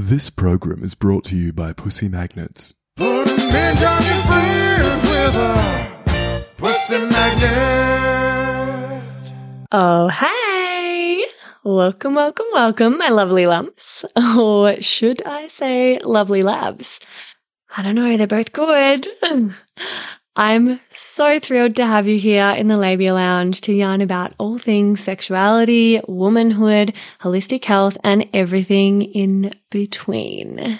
This program is brought to you by Pussy Magnets. Put a man Johnny friends with a pussy magnet. Oh, hey! Welcome, welcome, welcome, my lovely lumps. Or should I say lovely labs? I don't know, they're both good. I'm so thrilled to have you here in the Labia Lounge to yarn about all things sexuality, womanhood, holistic health, and everything in between.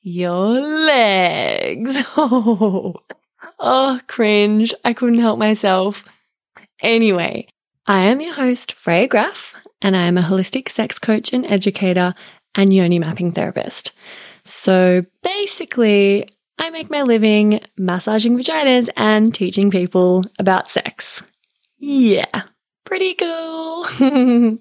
Your legs. Oh, oh, cringe. I couldn't help myself. Anyway, I am your host, Freya Graff, and I am a holistic sex coach and educator and yoni mapping therapist. So basically, I make my living massaging vaginas and teaching people about sex. Yeah, pretty cool.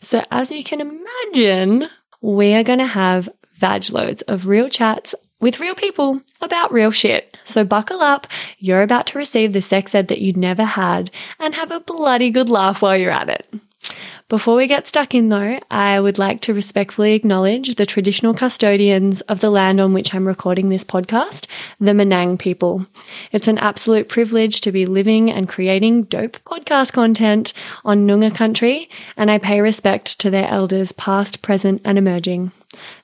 so, as you can imagine, we are going to have vag loads of real chats with real people about real shit. So buckle up. You're about to receive the sex ed that you never had and have a bloody good laugh while you're at it. Before we get stuck in though, I would like to respectfully acknowledge the traditional custodians of the land on which I'm recording this podcast, the Menang people. It's an absolute privilege to be living and creating dope podcast content on Noongar country, and I pay respect to their elders past, present, and emerging.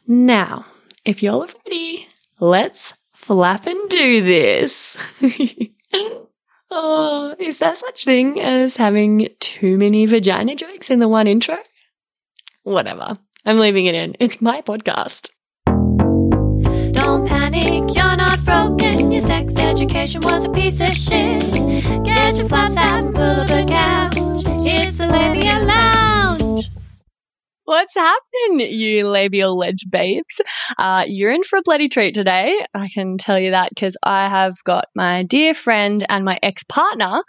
Now, if y'all are ready, let's flap and do this. oh, is there such thing as having too many vagina jokes in the one intro? Whatever. I'm leaving it in. It's my podcast. Don't panic, you're not broken. Your sex education was a piece of shit. Get your flaps out and pull up a couch. It's the Labia Lounge. What's happening, you labial ledge babes? Uh, you're in for a bloody treat today. I can tell you that because I have got my dear friend and my ex partner.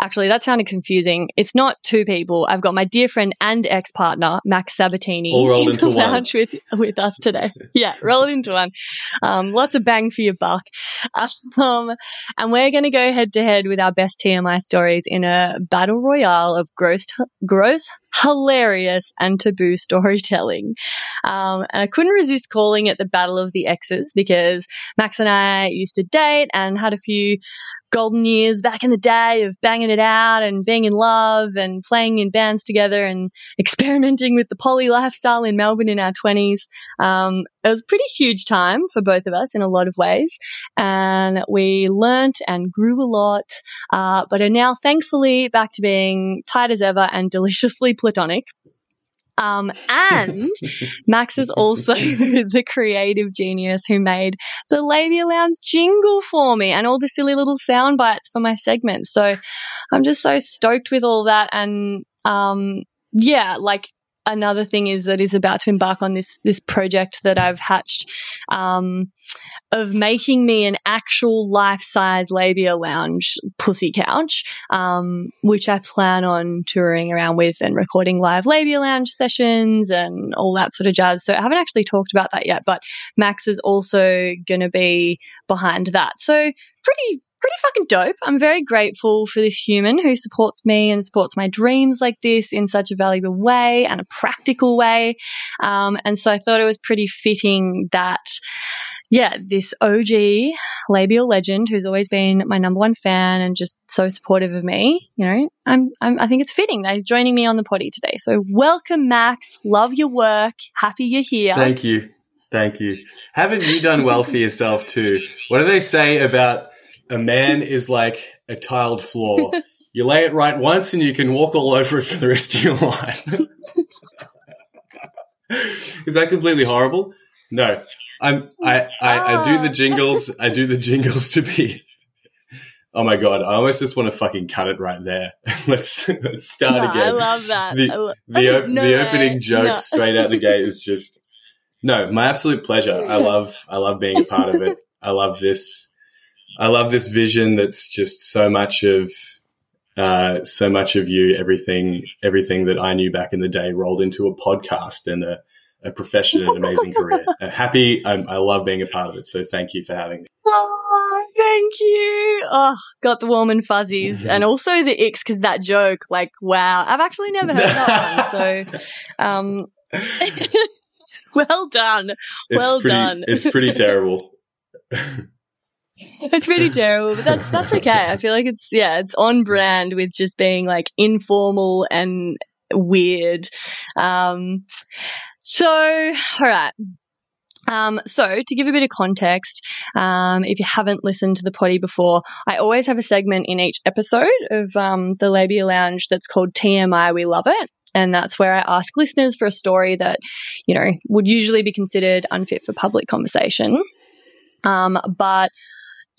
Actually, that sounded confusing. It's not two people. I've got my dear friend and ex partner, Max Sabbatini, All rolled in into the one. lounge with, with us today. yeah, rolled into one. Um, lots of bang for your buck. Um, and we're going to go head to head with our best TMI stories in a battle royale of gross, gross, hilarious, and taboo storytelling. Um, and I couldn't resist calling it the Battle of the Exes because Max and I used to date and had a few golden years back in the day of banging it out and being in love and playing in bands together and experimenting with the poly lifestyle in Melbourne in our 20s. Um, it was a pretty huge time for both of us in a lot of ways. And we learnt and grew a lot, uh, but are now thankfully back to being tight as ever and deliciously platonic. Um, and Max is also the creative genius who made the Labia Lounge jingle for me and all the silly little sound bites for my segments. So I'm just so stoked with all that. And, um, yeah, like another thing is that is about to embark on this, this project that I've hatched, um, of making me an actual life size labia lounge pussy couch, um, which I plan on touring around with and recording live labia lounge sessions and all that sort of jazz. So I haven't actually talked about that yet, but Max is also going to be behind that. So pretty pretty fucking dope. I'm very grateful for this human who supports me and supports my dreams like this in such a valuable way and a practical way. Um, and so I thought it was pretty fitting that yeah, this OG labial legend who's always been my number one fan and just so supportive of me, you know, I'm, I'm, I think it's fitting that he's joining me on the potty today. So welcome, Max. Love your work. Happy you're here. Thank you. Thank you. Haven't you done well for yourself too? What do they say about a man is like a tiled floor? You lay it right once and you can walk all over it for the rest of your life. is that completely horrible? No. I'm I, I, I do the ah. jingles I do the jingles to be Oh my god, I almost just want to fucking cut it right there. let's let's start No, again. I love that. The lo- the, op- No, the opening joke no. straight out the gate is just no my absolute pleasure i love i love being a part of it i love this i love this vision that's just so much of uh, so much of you everything everything that i knew back in the day rolled into a podcast and a, a profession and an amazing career Uh, happy I'm, i love being a part of it so thank you for having me Oh, thank you. Oh, got the warm and fuzzies, Mhm. and also the icks because that joke, like, wow, I've actually never heard that one. So, um, well done. It's Well pretty, done. It's pretty terrible. It's pretty terrible, but that's that's okay. I feel like it's yeah, it's on brand with just being like informal and weird. Um, so all right. Um, so to give a bit of context, um, if you haven't listened to the potty before, I always have a segment in each episode of um, the Labia Lounge that's called TMI We Love It. And that's where I ask listeners for a story that, you know, would usually be considered unfit for public conversation. Um, but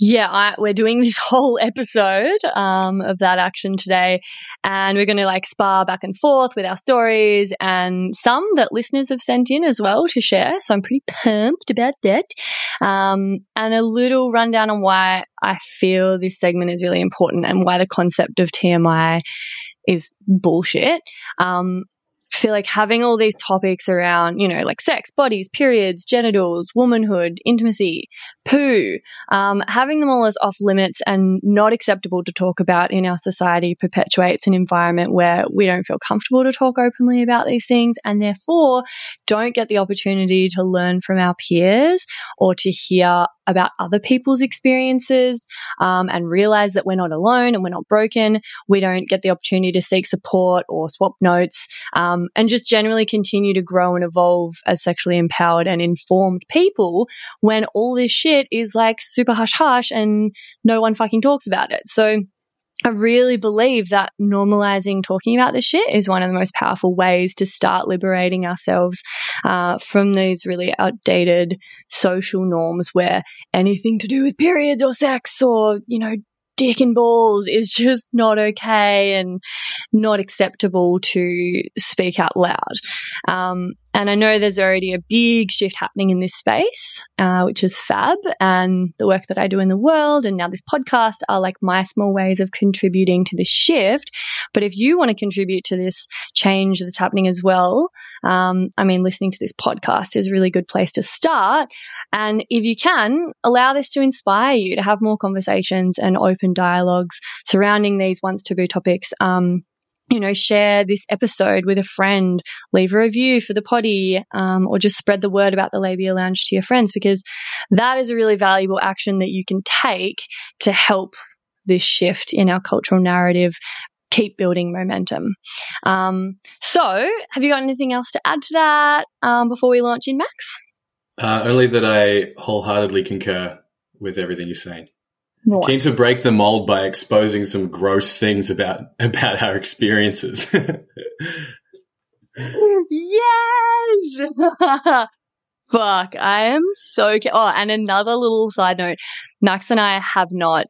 yeah, I, we're doing this whole episode um, of that action today, and we're going to like spar back and forth with our stories and some that listeners have sent in as well to share. So I'm pretty pumped about that. Um, and a little rundown on why I feel this segment is really important and why the concept of TMI is bullshit. Um, feel like having all these topics around, you know, like sex, bodies, periods, genitals, womanhood, intimacy, poo, um, having them all as off limits and not acceptable to talk about in our society perpetuates an environment where we don't feel comfortable to talk openly about these things and therefore don't get the opportunity to learn from our peers or to hear about other people's experiences um, and realize that we're not alone and we're not broken. We don't get the opportunity to seek support or swap notes um, and just generally continue to grow and evolve as sexually empowered and informed people when all this shit is like super hush hush and no one fucking talks about it. So, I really believe that normalizing talking about this shit is one of the most powerful ways to start liberating ourselves uh, from these really outdated social norms where anything to do with periods or sex or, you know, dick and balls is just not okay and not acceptable to speak out loud. Um, and I know there's already a big shift happening in this space, uh, which is fab. And the work that I do in the world and now this podcast are like my small ways of contributing to this shift. But if you want to contribute to this change that's happening as well, um, I mean, listening to this podcast is a really good place to start. And if you can, allow this to inspire you to have more conversations and open dialogues surrounding these once taboo topics. Um, you know, share this episode with a friend, leave a review for the potty, um, or just spread the word about the Labia Lounge to your friends because that is a really valuable action that you can take to help this shift in our cultural narrative keep building momentum. Um, so, have you got anything else to add to that um, before we launch in, Max? Uh, only that I wholeheartedly concur with everything you're saying. Nice. Keen to break the mold by exposing some gross things about about our experiences. yes! Fuck, I am so. Ca- oh, and another little side note Max and I have not.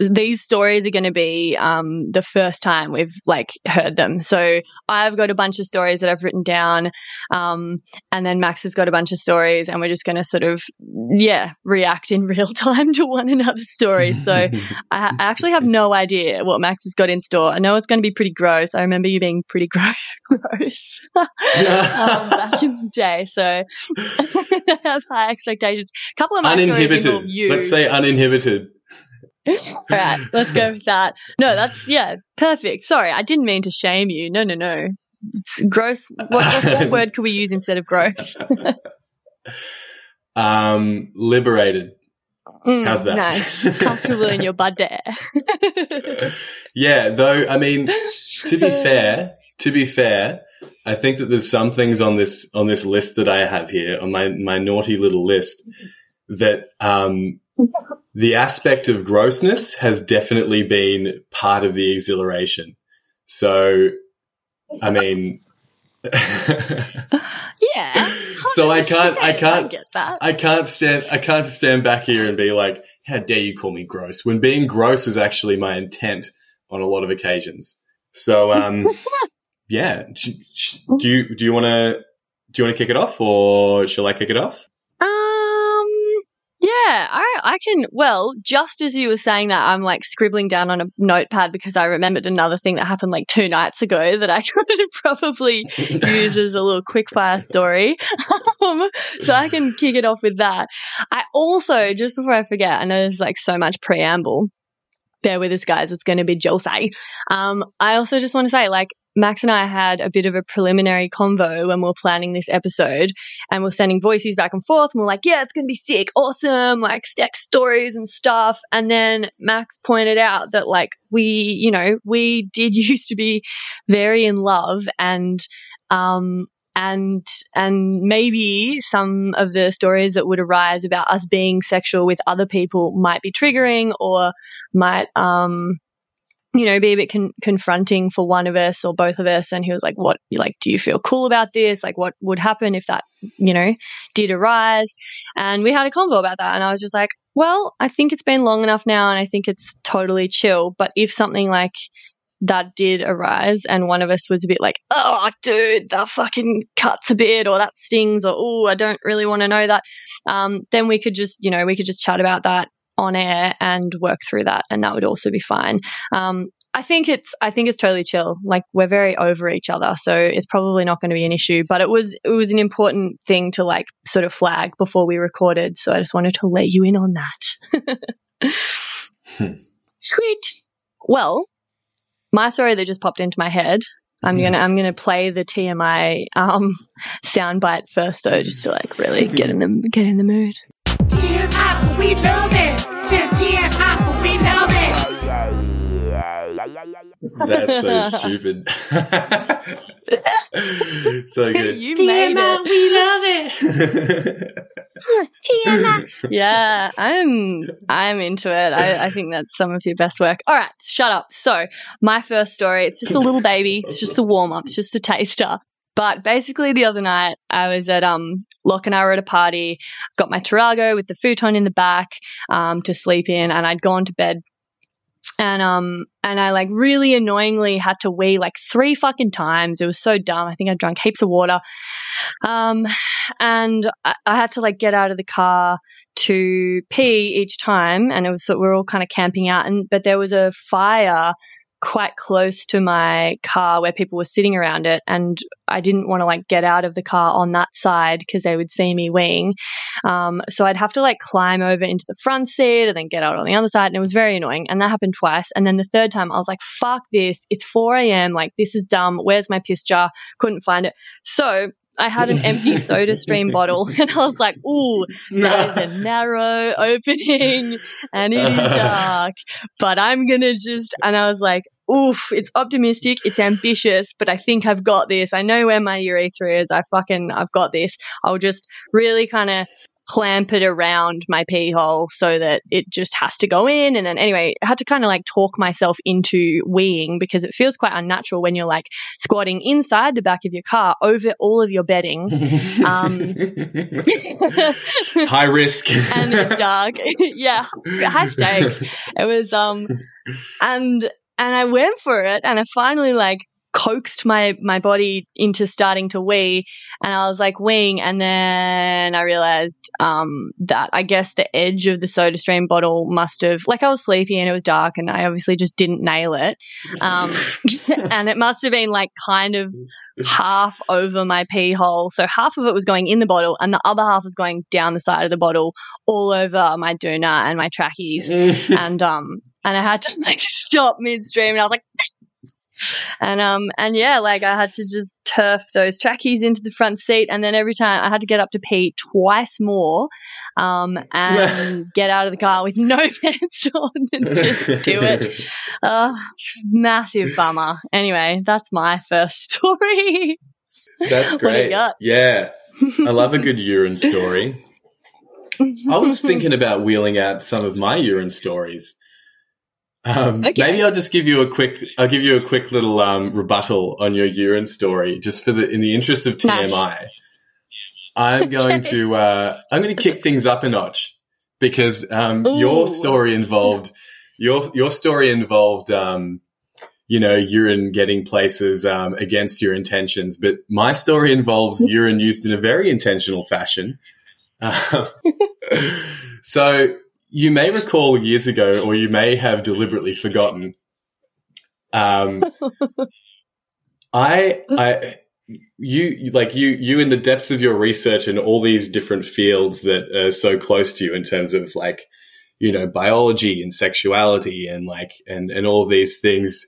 These stories are going to be um, the first time we've like heard them. So I've got a bunch of stories that I've written down, um, and then Max has got a bunch of stories, and we're just going to sort of yeah react in real time to one another's stories. So I, I actually have no idea what Max has got in store. I know it's going to be pretty gross. I remember you being pretty gro- gross um, back in the day, so I have high expectations. A couple of my uninhibited. you. Let's say uninhibited. All right, let's go with that. No, that's yeah, perfect. Sorry, I didn't mean to shame you. No, no, no. It's gross. What, what, what word could we use instead of gross? Um, liberated. Mm, How's that? Nice. Comfortable in your butt there. Yeah, though I mean, to be fair, to be fair, I think that there's some things on this on this list that I have here on my my naughty little list that um, the aspect of grossness has definitely been part of the exhilaration. So, I mean, yeah. so I can't, I can't, get that. I can't stand, I can't stand back here and be like, "How dare you call me gross?" When being gross was actually my intent on a lot of occasions. So, um, yeah. Do you do you want to do you want to kick it off, or shall I kick it off? Yeah, I, I can. Well, just as you were saying that, I'm like scribbling down on a notepad because I remembered another thing that happened like two nights ago that I could probably use as a little quickfire story. Um, so I can kick it off with that. I also, just before I forget, I know there's like so much preamble. Bear with us, guys. It's going to be Jose. Um, I also just want to say, like, Max and I had a bit of a preliminary convo when we were planning this episode and we're sending voices back and forth and we're like, yeah, it's going to be sick, awesome, like sex stories and stuff. And then Max pointed out that like we, you know, we did used to be very in love and, um, and and maybe some of the stories that would arise about us being sexual with other people might be triggering or might um you know be a bit con- confronting for one of us or both of us. And he was like what like do you feel cool about this? Like what would happen if that you know did arise? And we had a convo about that. And i was just like well i think it's been long enough now and i think it's totally chill. But if something like that did arise and one of us was a bit like, oh, dude, that fucking cuts a bit or that stings or, oh, I don't really want to know that, um, then we could just, you know, we could just chat about that on air and work through that and that would also be fine. Um, I think it's I think it's totally chill. Like we're very over each other, so it's probably not going to be an issue. But it was it was an important thing to like sort of flag before we recorded. So I just wanted to let you in on that. Hmm. Sweet. Well, my story that just popped into my head. I'm gonna I'm gonna play the TMI um, soundbite first though, just to like really get in the get in the mood. TMI, we love it. TMI, we love it. That's so stupid. so good. you made it. we love it. yeah, I'm I'm into it. I, I think that's some of your best work. All right, shut up. So my first story, it's just a little baby. It's just a warm up. It's just a taster. But basically, the other night I was at um Locke and I were at a party. Got my Tarago with the futon in the back um, to sleep in, and I'd gone to bed and um and I like really annoyingly had to wee like three fucking times. It was so dumb. I think I drank heaps of water. Um and I, I had to like get out of the car to pee each time and it was we we're all kind of camping out and but there was a fire quite close to my car where people were sitting around it and I didn't want to like get out of the car on that side because they would see me weeing. Um, so I'd have to like climb over into the front seat and then get out on the other side and it was very annoying and that happened twice and then the third time I was like fuck this it's 4 a.m like this is dumb where's my piss jar couldn't find it so I had an empty soda stream bottle and I was like, ooh, that is a narrow opening and it is dark, but I'm going to just, and I was like, oof, it's optimistic, it's ambitious, but I think I've got this. I know where my urethra is. I fucking, I've got this. I'll just really kind of clamp it around my pee hole so that it just has to go in. And then anyway, I had to kind of like talk myself into weeing because it feels quite unnatural when you're like squatting inside the back of your car over all of your bedding. Um, High risk. and it's dark. yeah, high stakes. It was um, and and I went for it, and I finally like coaxed my my body into starting to wee, and I was like weeing, and then I realized um that I guess the edge of the Soda Stream bottle must have like I was sleepy and it was dark, and I obviously just didn't nail it, um, and it must have been like kind of half over my pee hole. So half of it was going in the bottle and the other half was going down the side of the bottle all over my doona and my trackies. and um and I had to like stop midstream and I was like and um and yeah, like I had to just turf those trackies into the front seat and then every time I had to get up to pee twice more um and get out of the car with no pants on and just do it. Uh, massive bummer. Anyway, that's my first story. That's great. Yeah. I love a good urine story. I was thinking about wheeling out some of my urine stories. Um, Okay. Maybe I'll just give you a quick. I'll give you a quick little um, rebuttal on your urine story, just for the in the interest of Nice. TMI. I'm going to. Uh, I'm going to kick things up a notch because um, your story involved your your story involved. Um, you know, urine getting places um, against your intentions, but my story involves urine used in a very intentional fashion. Um, so you may recall years ago, or you may have deliberately forgotten. Um, I, I, you, like you, you in the depths of your research and all these different fields that are so close to you in terms of like, you know, biology and sexuality and like, and, and all these things.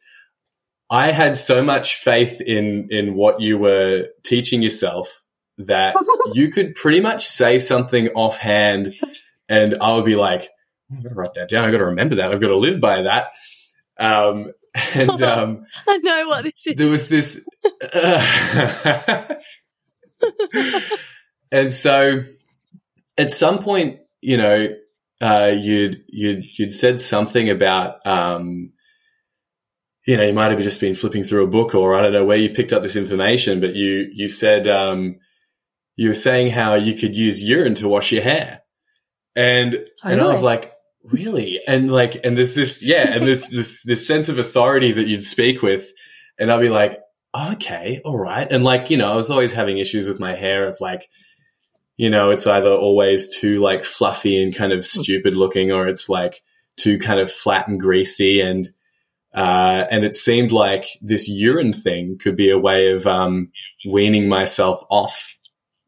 I had so much faith in in what you were teaching yourself that you could pretty much say something offhand, and I would be like, "I gotta write that down. I've got to remember that. I've got to live by that." Um, and um, I know what this is. there was this, and so at some point, you know, uh, you'd you'd you'd said something about. Um, you know, you might have just been flipping through a book, or I don't know where you picked up this information, but you you said um, you were saying how you could use urine to wash your hair, and and I was like, really, and like, and there's this yeah, and this this this sense of authority that you'd speak with, and I'd be like, okay, all right, and like you know, I was always having issues with my hair of like. You know, it's either always too like fluffy and kind of stupid looking, or it's like too kind of flat and greasy. And uh, and it seemed like this urine thing could be a way of um, weaning myself off,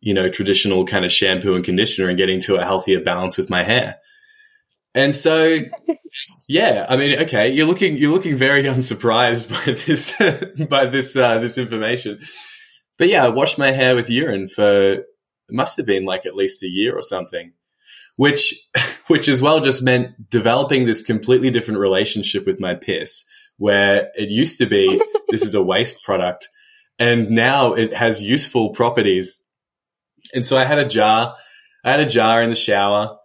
you know, traditional kind of shampoo and conditioner and getting to a healthier balance with my hair. And so, yeah, I mean, okay, you're looking you're looking very unsurprised by this by this uh, this information, but yeah, I washed my hair with urine for it must have been like at least a year or something which which as well just meant developing this completely different relationship with my piss where it used to be this is a waste product and now it has useful properties and so i had a jar i had a jar in the shower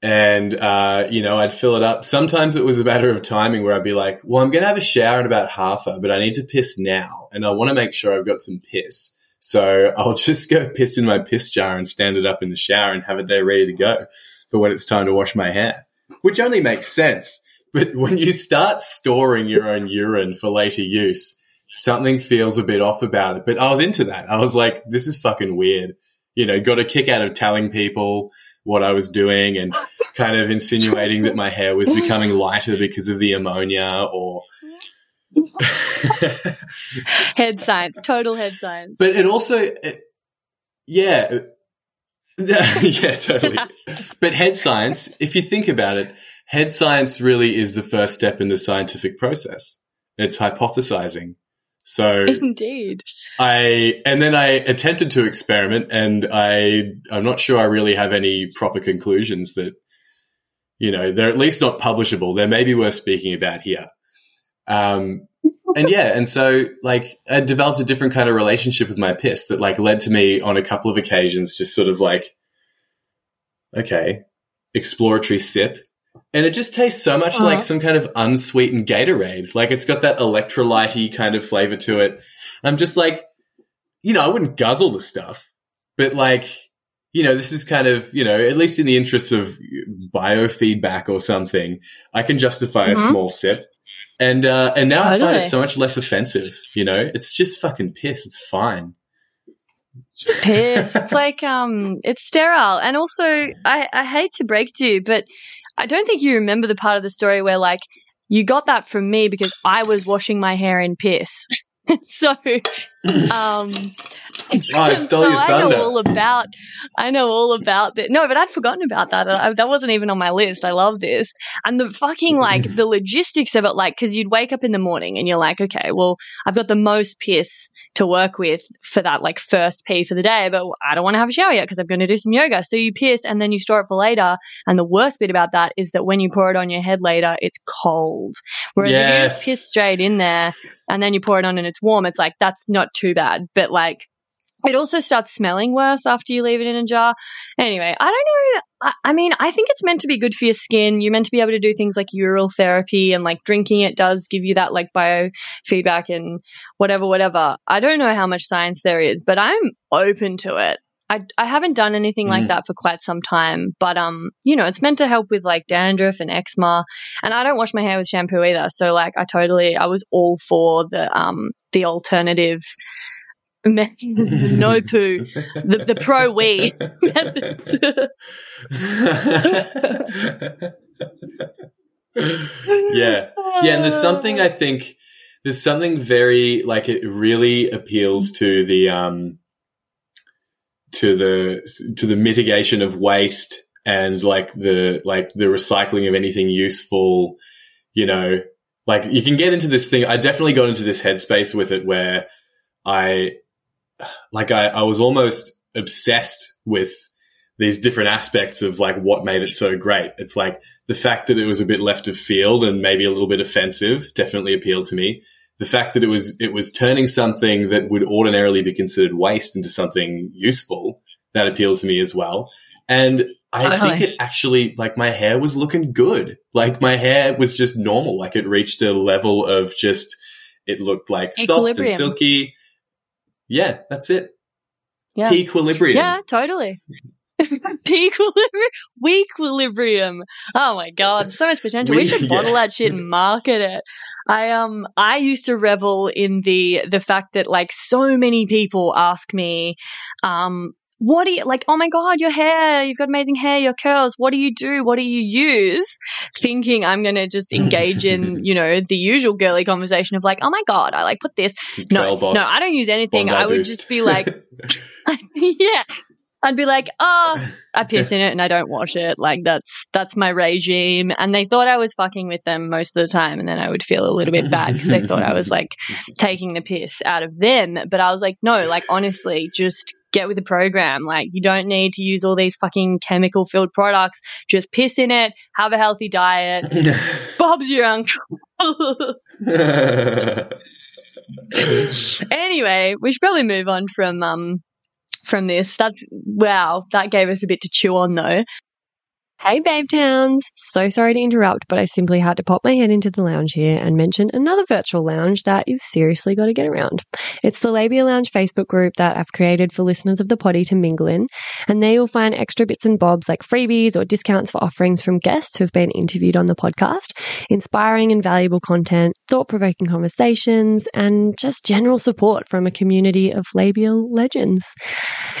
and uh, you know i'd fill it up sometimes it was a matter of timing where i'd be like well i'm going to have a shower in about half hour but i need to piss now and i want to make sure i've got some piss so I'll just go piss in my piss jar and stand it up in the shower and have it there ready to go for when it's time to wash my hair, which only makes sense. But when you start storing your own urine for later use, something feels a bit off about it. But I was into that. I was like, this is fucking weird. You know, got a kick out of telling people what I was doing and kind of insinuating that my hair was becoming lighter because of the ammonia or Head science, total head science. But it also, it, yeah, yeah, totally. but head science, if you think about it, head science really is the first step in the scientific process. It's hypothesizing. So Indeed. I, and then I attempted to experiment and I, I'm not sure I really have any proper conclusions that, you know, they're at least not publishable. They're maybe worth speaking about here. Um, and yeah, and so like I developed a different kind of relationship with my piss that like led to me on a couple of occasions just sort of like, okay, exploratory sip. And it just tastes so much Uh-huh. like some kind of unsweetened Gatorade. Like it's got that electrolyte kind of flavor to it. I'm just like, you know, I wouldn't guzzle the stuff, but like, you know, this is kind of, you know, at least in the interests of biofeedback or something, I can justify a Mhm. small sip. And uh, and now I find it so much less offensive. You know, it's just fucking piss. It's fine. It's just piss. it's like um, it's sterile, and also I I hate to break to you, but I don't think you remember the part of the story where like you got that from me because I was washing my hair in piss. so um I stole so your I know all about I know all about that. No, but I'd forgotten about that. I, that wasn't even on my list. I love this. And the fucking like the logistics of it like cuz you'd wake up in the morning and you're like, okay, well, I've got the most piss to work with for that like first pee for the day, but I don't want to have a shower yet because I'm going to do some yoga. So you piss and then you store it for later. And the worst bit about that is that when you pour it on your head later, it's cold. Whereas if you Yes. just piss straight in there and then you pour it on and it's warm, it's like that's not too bad. But like it also starts smelling worse after you leave it in a jar. Anyway, I don't know. I, mean, I think it's meant to be good for your skin. You're meant to be able to do things like ural therapy and like drinking it does give you that like biofeedback and whatever, whatever. I don't know how much science there is, but I'm open to it. I, I haven't done anything like Mm. that for quite some time, but um, you know, it's meant to help with like dandruff and eczema, and I don't wash my hair with shampoo either. So like, I totally, I was all for the um the alternative, no poo, the the pro methods. yeah. Yeah, and there's something I think there's something very like it really appeals to the um to the to the mitigation of waste and like the like the recycling of anything useful, you know, like you can get into this thing. I definitely got into this headspace with it where I, like, I, I was almost obsessed with these different aspects of like what made it so great. It's like the fact that it was a bit left of field and maybe a little bit offensive definitely appealed to me. The fact that it was it was turning something that would ordinarily be considered waste into something useful that appealed to me as well. And I think it actually like my hair was looking good. Like my hair was just normal. Like it reached a level of just it looked like soft and silky. Yeah, that's it. Yeah. Equilibrium. Yeah, totally. P equilibrium, we equilibrium. Oh my god, so much potential. We We- should bottle yeah. that shit and market it. I um I used to revel in the the fact that like so many people ask me, um, what do you like? Oh my god, your hair! You've got amazing hair. Your curls. What do you do? What do you use? Thinking I'm gonna just engage in you know the usual girly conversation of like, oh my god, I like put this. No, no, I don't use anything. Bondi I would boost. just be like, yeah. I'd be like, oh, I piss in it and I don't wash it. Like that's that's my regime. And they thought I was fucking with them most of the time, and then I would feel a little bit bad because they thought I was like taking the piss out of them. But I was like, no, like honestly, just get with the program. Like you don't need to use all these fucking chemical filled products. Just piss in it. Have a healthy diet. Bob's your uncle. anyway, we should probably move on from um from this. That's wow, that gave us a bit to chew on though. Hey, Babe Towns! So sorry to interrupt, but I simply had to pop my head into the lounge here and mention another virtual lounge that you've seriously got to get around. It's the Labia Lounge Facebook group that I've created for listeners of the potty to mingle in, and there you'll find extra bits and bobs like freebies or discounts for offerings from guests who've been interviewed on the podcast, inspiring and valuable content, thought provoking conversations, and just general support from a community of labial legends.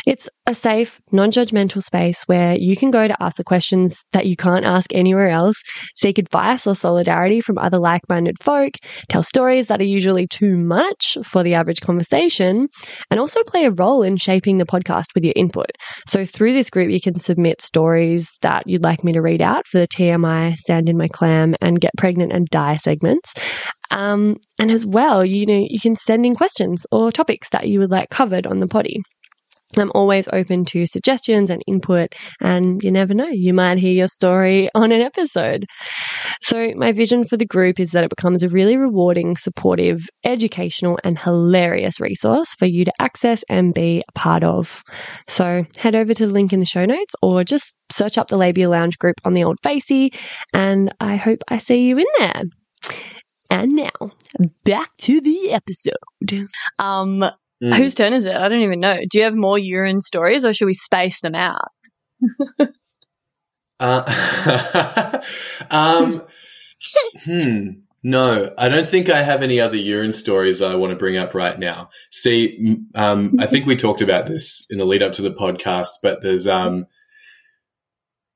It's a safe, non judgmental space where you can go to ask the questions that you can't ask anywhere else, seek advice or solidarity from other like minded folk, tell stories that are usually too much for the average conversation, and also play a role in shaping the podcast with your input. So, through this group, you can submit stories that you'd like me to read out for the TMI, Sand in My Clam, and Get Pregnant and Die segments. Um, and as well, you know, you can send in questions or topics that you would like covered on the potty. I'm always open to suggestions and input, and you never know, you might hear your story on an episode. So, my vision for the group is that it becomes a really rewarding, supportive, educational, and hilarious resource for you to access and be a part of. So, head over to the link in the show notes or just search up the Labia Lounge group on the old Facey, and I hope I see you in there. And now, back to the episode. Um, Mm. whose turn is it? I don't even know. Do you have more urine stories, or should we space them out? Uh, um, hmm. No, I don't think I have any other urine stories I want to bring up right now. See, um, I think we talked about this in the lead up to the podcast, but there's um,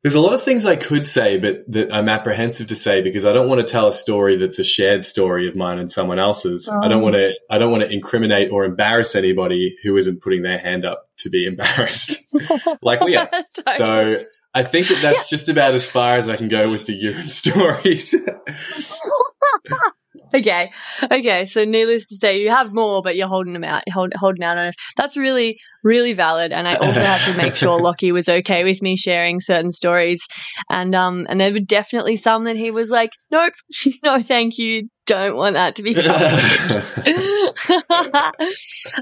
there's a lot of things I could say, but that I'm apprehensive to say because I don't want to tell a story that's a shared story of mine and someone else's. I don't oh. want to. I don't want to incriminate or embarrass anybody who isn't putting their hand up to be embarrassed, like we are. So I think that that's just about as far as I can go with the urine stories. okay, okay. So, needless to say, you have more, but you're holding them out, hold, holding out on us. That's really, really valid. And I also had to make sure Lockie was okay with me sharing certain stories, and um, and there were definitely some that he was like, "Nope, no, thank you, don't want that to be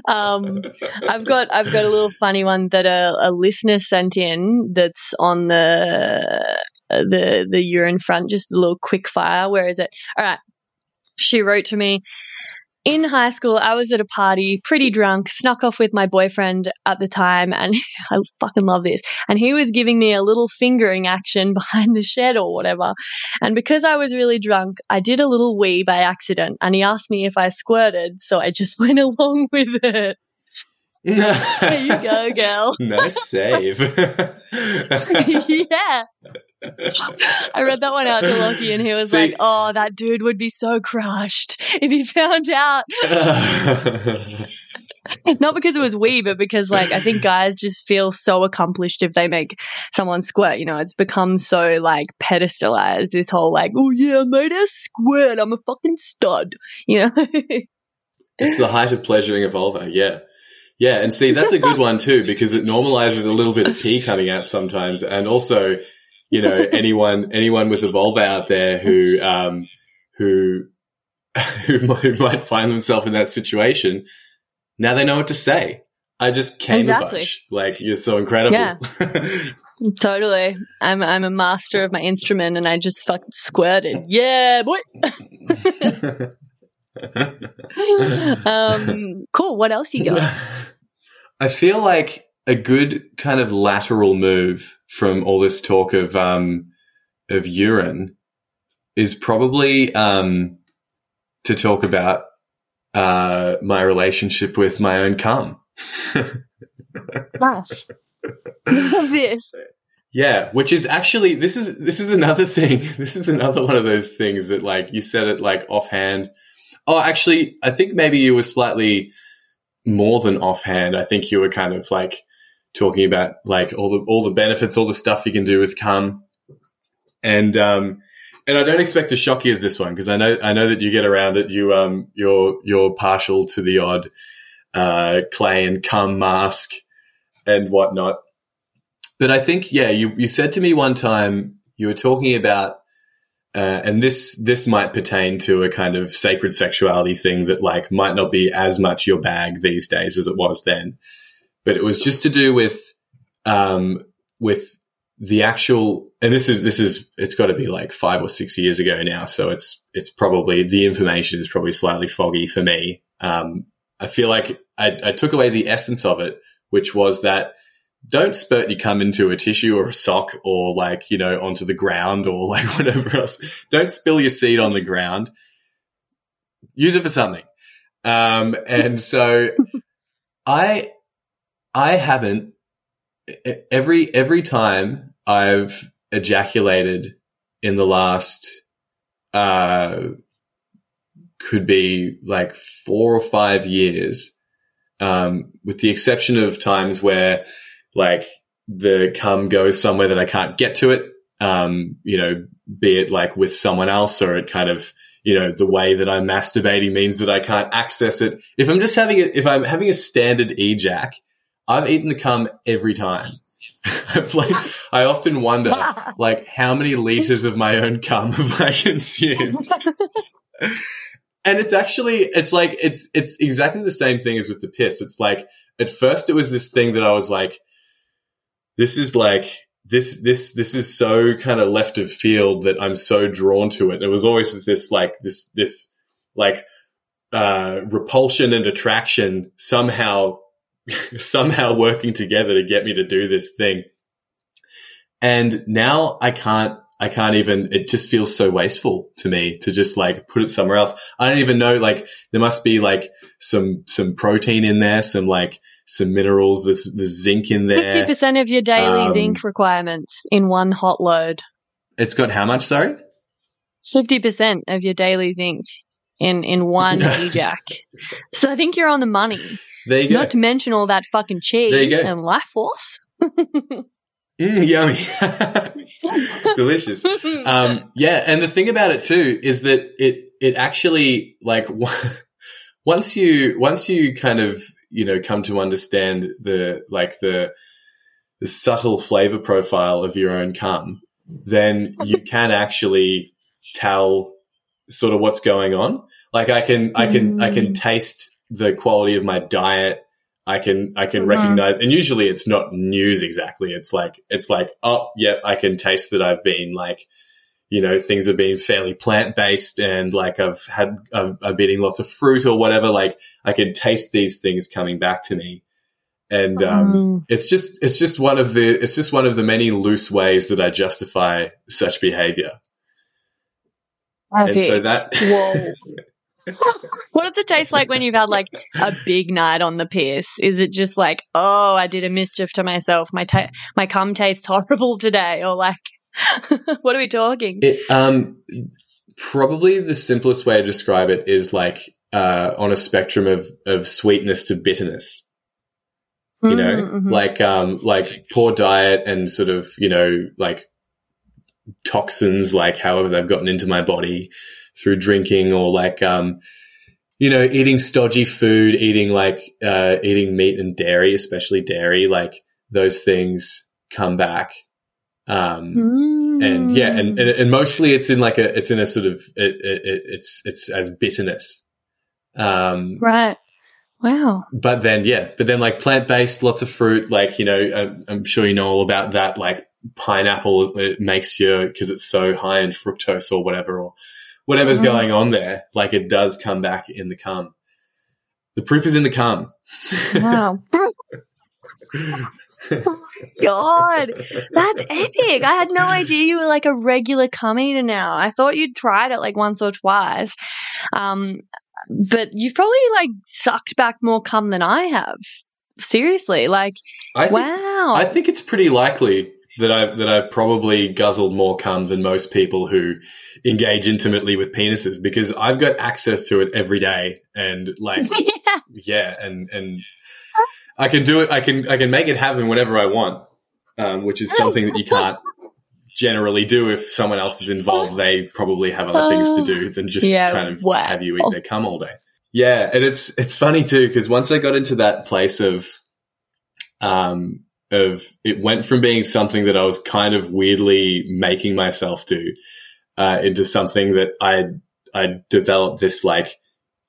um, I've got I've got a little funny one that a, a listener sent in that's on the the the urine front, just a little quick fire. Where is it? All right. She wrote to me. In high school, I was at a party, pretty drunk, snuck off with my boyfriend at the time, and I fucking love this. And he was giving me a little fingering action behind the shed or whatever. And because I was really drunk, I did a little wee by accident, and he asked me if I squirted, so I just went along with it. There you go, girl. nice save. yeah. I read that one out to Lockie and he was See- like, Oh, that dude would be so crushed if he found out. Not because it was we, but because like I think guys just feel so accomplished if they make someone squirt. You know, it's become so like pedestalized. This whole like, oh yeah, I made a squirt. I'm a fucking stud. You know. It's the height of pleasuring a vulva. Yeah. Yeah. And see, that's a good one too, because it normalizes a little bit of pee coming out sometimes. And also, you know, anyone, anyone with a vulva out there who, um, who, who might, find themselves in that situation, now they know what to say. I just came Exactly. a bunch. Like, you're so incredible. Yeah. Totally. I'm I'm a master of my instrument and I just fucking squirted. Yeah, boy. Um cool. What else you got? I feel like a good kind of lateral move from all this talk of um, of urine is probably um, to talk about uh, my relationship with my own cum. Nice. This. Yeah, which is actually this is this is another thing. This is another one of those things that like you said it like offhand. Oh, actually, I think maybe you were slightly more than offhand. I think you were kind of like talking about like all the all the benefits, all the stuff you can do with cum, and um, and I don't expect to shock you with this one because I know I know that you get around it. You um, you're you're partial to the odd uh, clay and cum mask and whatnot. But I think, yeah, you, you said to me one time, you were talking about, uh, and this, this might pertain to a kind of sacred sexuality thing that like might not be as much your bag these days as it was then. But it was just to do with, um, with the actual, and this is, this is, it's got to be like five or six years ago now. So it's, it's probably, the information is probably slightly foggy for me. Um, I feel like I, I took away the essence of it, which was that don't spurt your cum into a tissue or a sock or like, you know, onto the ground or like whatever else. Don't spill your seed on the ground. Use it for something. Um, and so I, I haven't every, every time I've ejaculated in the last, uh, could be like four or five years, um, with the exception of times where like the cum goes somewhere that I can't get to it. Um, you know, be it like with someone else or it kind of, you know, the way that I'm masturbating means that I can't access it. If I'm just having it, if I'm having a standard ejac, I've eaten the cum every time. Like, I often wonder, like, how many liters of my own cum have I consumed? and it's actually, it's like, it's, it's exactly the same thing as with the piss. It's like, at first it was this thing that I was like, this is like, this, this, this is so kind of left of field that I'm so drawn to it. It was always this, like, this, this, like, uh, repulsion and attraction somehow, somehow working together to get me to do this thing. And now I can't, I can't even, it just feels so wasteful to me to just like put it somewhere else. I don't even know, like, there must be like some, some protein in there, some like, some minerals, there's, there's zinc in there. Fifty percent of your daily Um, zinc requirements in one hot load. It's got how much, sorry? Fifty percent of your daily zinc in in one ejac. So I think you're on the money. There you go. Not to mention all that fucking cheese There you go. and life force. Mm, yummy. Delicious. Um, yeah, and the thing about it too is that it it actually like once you once you kind of you know come to understand the like the the subtle flavor profile of your own cum, then you can actually tell sort of what's going on. Like I can I can I can taste the quality of my diet. I can I can Mhm. recognize and usually it's not news exactly. It's like it's like, oh yep, I can taste that I've been like you know, things have been fairly plant based and like I've had, I've, I've been eating lots of fruit or whatever. Like I can taste these things coming back to me. And, um, Mm. it's just, it's just one of the, it's just one of the many loose ways that I justify such behavior. And so that, Whoa. what does it taste like when you've had like a big night on the piss? Is it just like, oh, I did a mischief to myself. My ta- my cum tastes horrible today, or like, what are we talking? it, um, probably the simplest way to describe it is like, uh, on a spectrum of of sweetness to bitterness. You know, Mm, mhm. like um, like poor diet and sort of you know like toxins, like however they've gotten into my body through drinking or like um, you know, eating stodgy food, eating like uh, eating meat and dairy, especially dairy, like those things come back. Um, and yeah, and, and and mostly it's in like a it's in a sort of it, it, it, it's it's as bitterness. Um, right. Wow. but then yeah, but then like plant based, lots of fruit. Like you know, I'm, I'm sure you know all about that. Like pineapple, it makes you because it's so high in fructose or whatever, or whatever's Mm. going on there. Like it does come back in the cum. The proof is in the cum. Wow. God, that's epic. I had no idea you were like a regular cum eater now. I thought you'd tried it like once or twice. Um, but you've probably like sucked back more cum than I have. Seriously, like, I think, wow. I think it's pretty likely that I that I've probably guzzled more cum than most people who engage intimately with penises because I've got access to it every day and like yeah. yeah, and and I can do it. I can I can make it happen whenever I want, um, which is something that you can't generally do if someone else is involved. They probably have other things to do than just Yeah, kind of wow. have you eat their cum all day. Yeah, and it's it's funny too because once I got into that place of um of it went from being something that I was kind of weirdly making myself do uh, into something that I I developed this like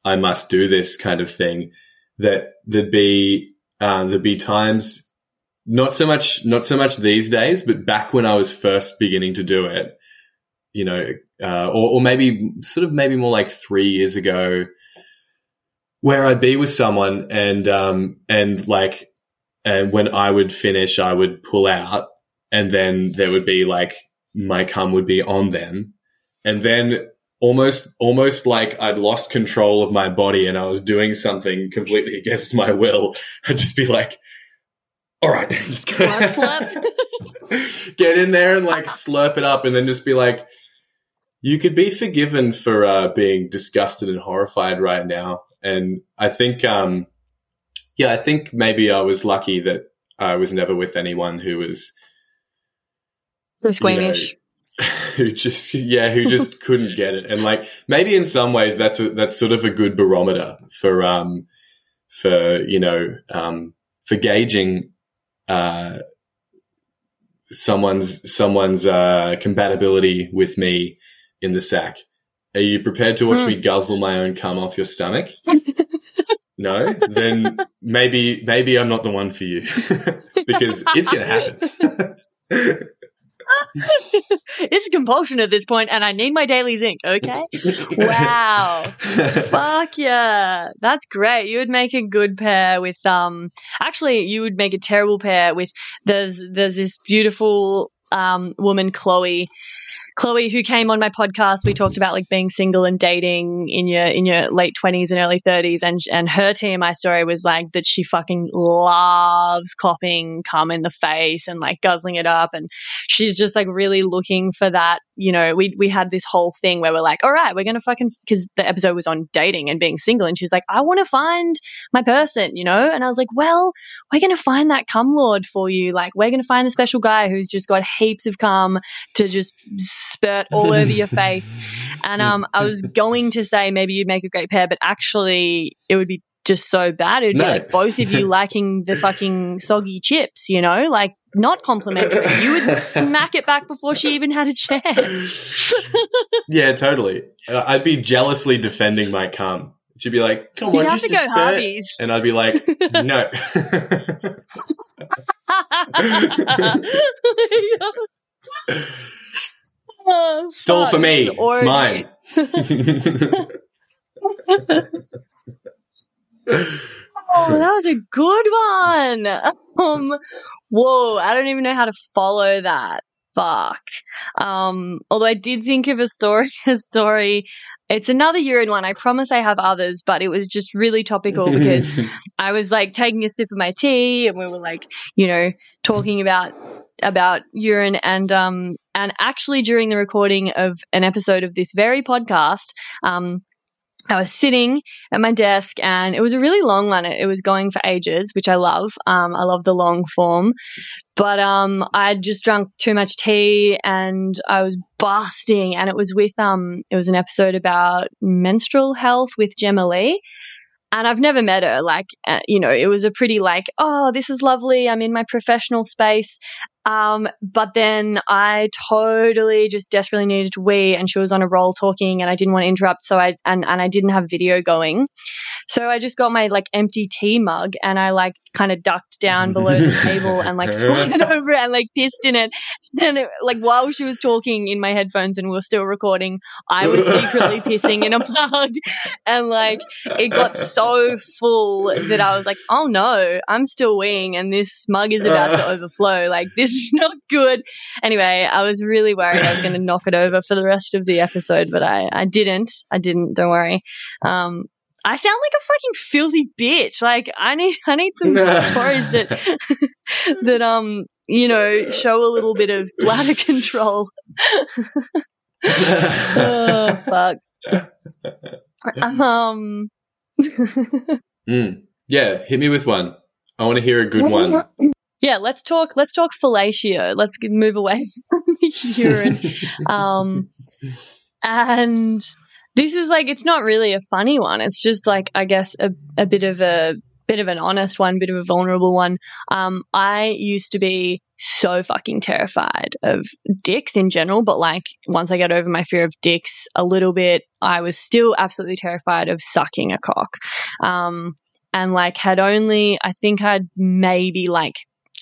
I must do this kind of thing that there'd be uh, there'd be times not so much not so much these days but back when I was first beginning to do it you know uh, or, or maybe sort of maybe more like three years ago where I'd be with someone and um and like and when I would finish I would pull out and then there would be like my cum would be on them. And then almost almost like I'd lost control of my body and I was doing something completely against my will I'd just be like all right just Slurp, slurp. get in there and like slurp it up and then just be like you could be forgiven for uh, being disgusted and horrified right now and i think um yeah i think maybe i was lucky that i was never with anyone who was The you know, squeamish. who just yeah who just couldn't get it. And like maybe in some ways that's a, that's sort of a good barometer for um for you know um for gauging uh someone's someone's uh compatibility with me in the sack. Are you prepared to watch Hmm. me guzzle my own cum off your stomach? No? Then maybe maybe i'm not the one for you. Because it's gonna happen it's compulsion at this point, and I need my daily zinc. Okay. wow. Fuck yeah. That's great. You would make a good pair with um actually you would make a terrible pair with there's there's this beautiful um woman Chloe Chloe who came on my podcast we talked about like being single and dating in your in your late 20s and early 30s and and her TMI story was like that she fucking loves coughing cum in the face and like guzzling it up and she's just like really looking for that you know we we had this whole thing where we're like all right we're going to fucking cuz the episode was on dating and being single and she's like I want to find my person you know? And I was like well we're going to find that cum lord for you. Like we're going to find the special guy who's just got heaps of cum to just spurt all over your face. And um I was going to say maybe you'd make a great pair but actually it would be just so bad. It'd No. be like both of you liking the fucking soggy chips you know? Like not complimentary you would smack it back before she even had a chance Yeah, totally. Uh, I'd be jealously defending my cum. She'd be like, "Come You'd on, just to a go Harvey's. and I'd be like, "No." Oh, it's all for me. It's mine. Oh, that was a good one. Um, whoa, I don't even know how to follow that. Fuck. Um, although I did think of a story, a story. It's another urine one. I promise I have others, but it was just really topical because I was like taking a sip of my tea and we were like, you know, talking about about urine and um and actually during the recording of an episode of this very podcast, um I was sitting at my desk and it was a really long one. It, was going for ages, which I love. Um, I love the long form. But um, I'd just drunk too much tea and I was busting. And it was with um, it was an episode about menstrual health with Gemma Lee. And I've never met her. Like, uh, you know, it was a pretty like, oh, this is lovely. I'm in my professional space. Um, but then I totally just desperately needed to wee, and she was on a roll talking, and I didn't want to interrupt. So I and and I didn't have video going, so I just got my like empty tea mug, and I like kind of ducked down below the table and like squatted over it and like pissed in it. Then it, like while she was talking in my headphones and we were still recording, I was secretly pissing in a mug, and like it got so full that I was like, oh no, I'm still weeing, and this mug is about to overflow. Like this is not good. Anyway, I was really worried I was going to knock it over for the rest of the episode, but I, I didn't. I didn't. Don't worry. Um, I sound like a fucking filthy bitch. Like I need, I need some stories that, that um, you know, show a little bit of bladder control. oh fuck. Um. Mm. Yeah, hit me with one. I want to hear a good one. Yeah, let's talk. Let's talk fellatio. Let's move away from the urine. um, and this is like it's not really a funny one. It's just like I guess a, a bit of a bit of an honest one, bit of a vulnerable one. Um, I used to be so fucking terrified of dicks in general, but like once I got over my fear of dicks a little bit, I was still absolutely terrified of sucking a cock. Um, and like had only I think I'd maybe like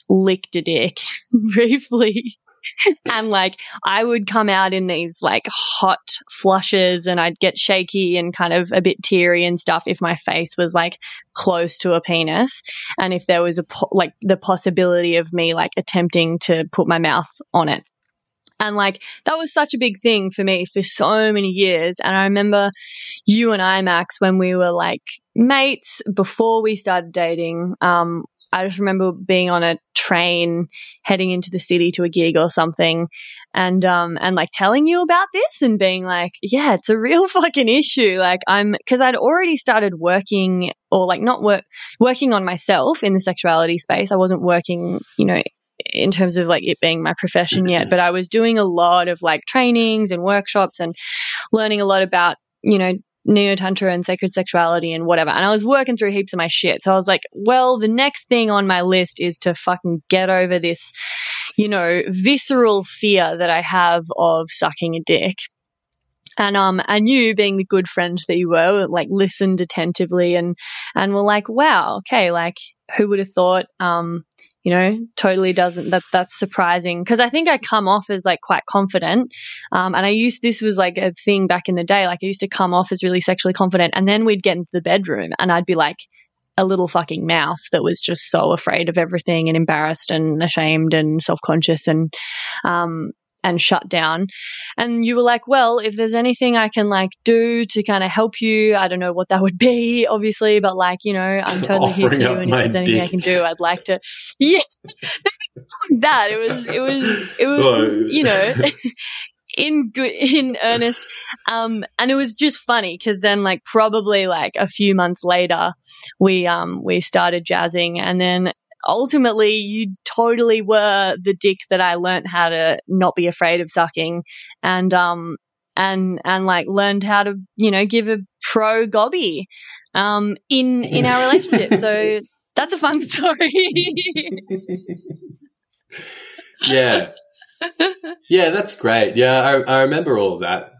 licked a dick briefly. and like I would come out in these like hot flushes and I'd get shaky and kind of a bit teary and stuff if my face was like close to a penis and if there was a po- like the possibility of me like attempting to put my mouth on it. And like that was such a big thing for me for so many years. And I remember you and I, Max, when we were like mates before we started dating, um, I just remember being on a train heading into the city to a gig or something and um and like telling you about this and being like yeah it's a real fucking issue. Like i'm because i'd already started working or like not work working on myself in the sexuality space. I wasn't working you know in terms of like it being my profession yet but i was doing a lot of like trainings and workshops and learning a lot about you know neo tantra and sacred sexuality and whatever. And I was working through heaps of my shit. So I was like, well, the next thing on my list is to fucking get over this, you know, visceral fear that I have of sucking a dick. And um and you being the good friend that you were, like listened attentively and and were like, wow, okay, like who would have thought um you know totally doesn't that that's surprising. Because i think i come off as like quite confident. Um, and i used this was like a thing back in the day like i used to come off as really sexually confident and then we'd get into the bedroom and i'd be like a little fucking mouse that was just so afraid of everything and embarrassed and ashamed and self-conscious and um and shut down. And you were like, well, if there's anything I can like do to kind of help you, I don't know what that would be, obviously, but like, you know, I'm totally here for you. And if there's anything I can do, I'd like to, yeah, that it was, it was, it was, Well, you know, in good, in earnest. Um, and it was just funny because then like probably like a few months later, we, um, we started jazzing and then ultimately you totally were the dick that I learned how to not be afraid of sucking and um and and like learned how to you know give a pro gobby um in in our relationship so that's a fun story yeah. Yeah, that's great. Yeah, I, I remember all of that.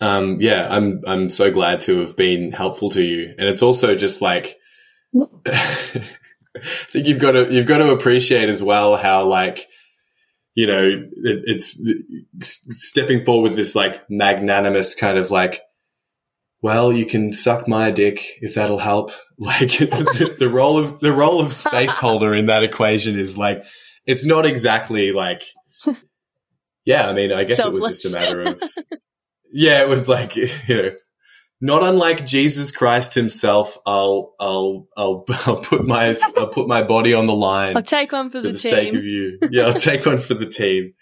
Um, yeah, I'm I'm so glad to have been helpful to you, and it's also just like I think you've got to you've got to appreciate as well how like you know it, it's stepping forward with this like magnanimous kind of like well you can suck my dick if that'll help. Like the, the role of the role of space holder in that equation is like it's not exactly like yeah i mean i guess it was just a matter of yeah it was like you know not unlike jesus christ himself i'll i'll i'll, I'll put my i'll put my body on the line i'll take one for for the, the sake of you yeah i'll take one for the team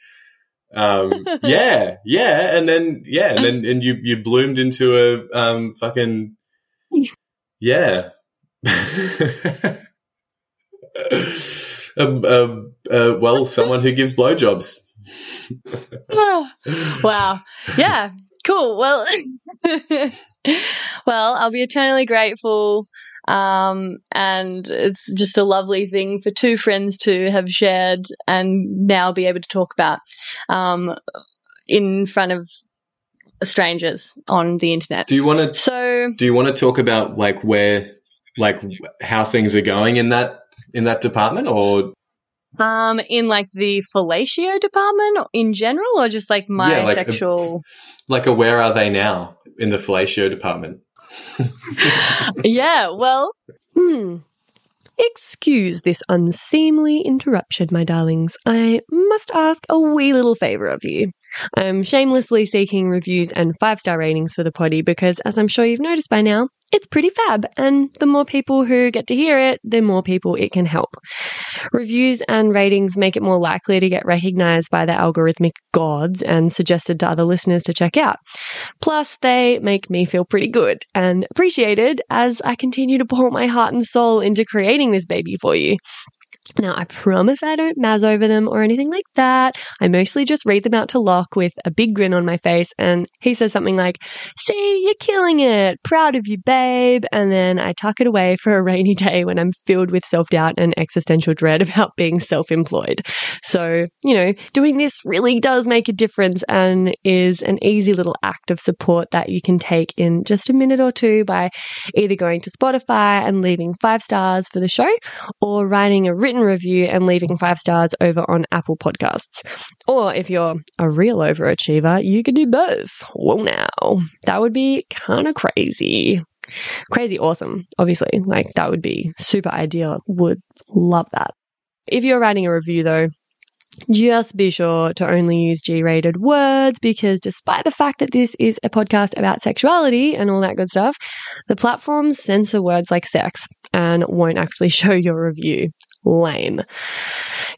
Um, yeah, yeah, and then yeah, and then and you you bloomed into a um fucking yeah. um, um, uh, well, someone who gives blowjobs. wow. Yeah. Cool. Well, well, I'll be eternally grateful. Um, and it's just a lovely thing for two friends to have shared and now be able to talk about, um, in front of strangers on the internet. Do you want to So, do you want to talk about like where like how things are going in that in that department or um, in like the fellatio department in general, or just like my Yeah, like, uh, sexual? like a where are they now in the fellatio department? yeah. Well, Hmm. Excuse this unseemly interruption, my darlings. I must ask a wee little favour of you. I'm shamelessly seeking reviews and five star ratings for the potty because, as I'm sure you've noticed by now, it's pretty fab, and the more people who get to hear it, the more people it can help. Reviews and ratings make it more likely to get recognised by the algorithmic gods and suggested to other listeners to check out. Plus, they make me feel pretty good and appreciated as I continue to pour my heart and soul into creating this baby for you. Now, I promise I don't maz over them or anything like that. I mostly just read them out to Locke with a big grin on my face, and he says something like, See, you're killing it. Proud of you, babe. And then I tuck it away for a rainy day when I'm filled with self doubt and existential dread about being self employed. So, you know, doing this really does make a difference and is an easy little act of support that you can take in just a minute or two by either going to Spotify and leaving five stars for the show or writing a written review and leaving five stars over on Apple Podcasts. Or if you're a real overachiever, you could do both. Well, now, that would be kind of crazy. Crazy awesome, obviously. Like, that would be super ideal. Would love that. If you're writing a review, though, just be sure to only use G rated words because despite the fact that this is a podcast about sexuality and all that good stuff, the platforms censor words like sex and won't actually show your review. Lame.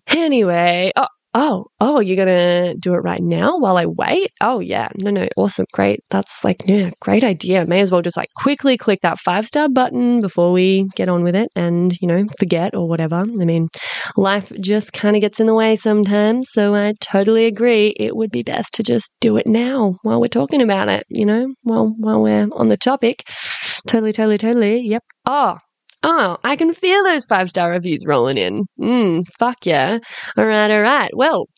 Anyway, oh, oh, oh, you're gonna do it right now while I wait? Oh, yeah. No, no, awesome. Great. That's like, yeah, great idea. May as well just like quickly click that five star button before we get on with it and, you know, forget or whatever. I mean, life just kind of gets in the way sometimes. So I totally agree. It would be best to just do it now while we're talking about it, you know, while, while we're on the topic. Totally, totally, totally. Yep. Oh, Oh, I can feel those five star reviews rolling in. Mm, fuck yeah. All right, all right. Well,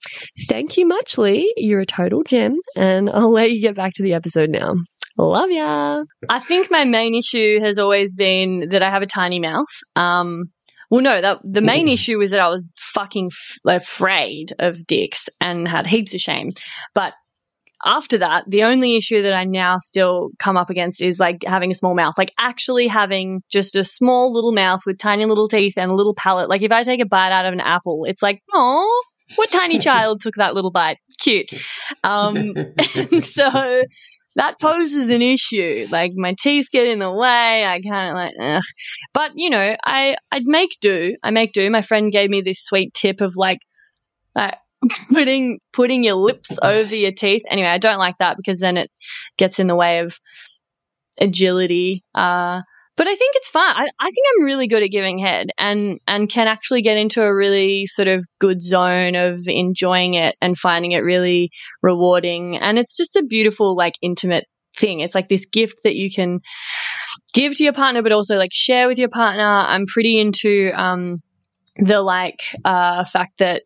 thank you much, Lee. You're a total gem, and I'll let you get back to the episode now. Love ya. I think my main issue has always been that I have a tiny mouth. Um, well, no, that, the main issue was that I was fucking f- afraid of dicks and had heaps of shame. But after that, the only issue that I now still come up against is like having a small mouth, like actually having just a small little mouth with tiny little teeth and a little palate. Like if I take a bite out of an apple, it's like, oh, what tiny child took that little bite? Cute. Um, so that poses an issue. Like my teeth get in the way. I kind of like, ugh. but you know, I I'd make do. I make do. My friend gave me this sweet tip of like, like putting putting your lips over your teeth. Anyway, I don't like that because then it gets in the way of agility. Uh, but I think it's fun. I, I think I'm really good at giving head and and can actually get into a really sort of good zone of enjoying it and finding it really rewarding. And it's just a beautiful, like intimate thing. It's like this gift that you can give to your partner, but also like share with your partner. I'm pretty into um the like uh, fact that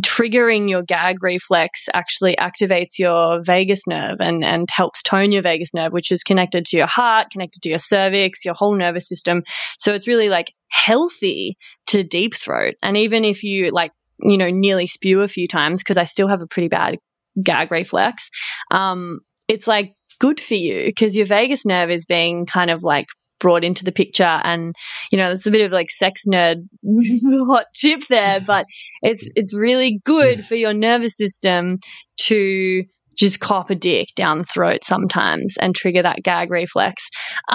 triggering your gag reflex actually activates your vagus nerve and and helps tone your vagus nerve which is connected to your heart connected to your cervix your whole nervous system. So it's really like healthy to deep throat. And even if you like you know nearly spew a few times because i still have a pretty bad gag reflex um it's like good for you because your vagus nerve is being kind of like brought into the picture and you know it's a bit of like sex nerd hot tip there but it's it's really good for your nervous system to just cop a dick down the throat sometimes and trigger that gag reflex.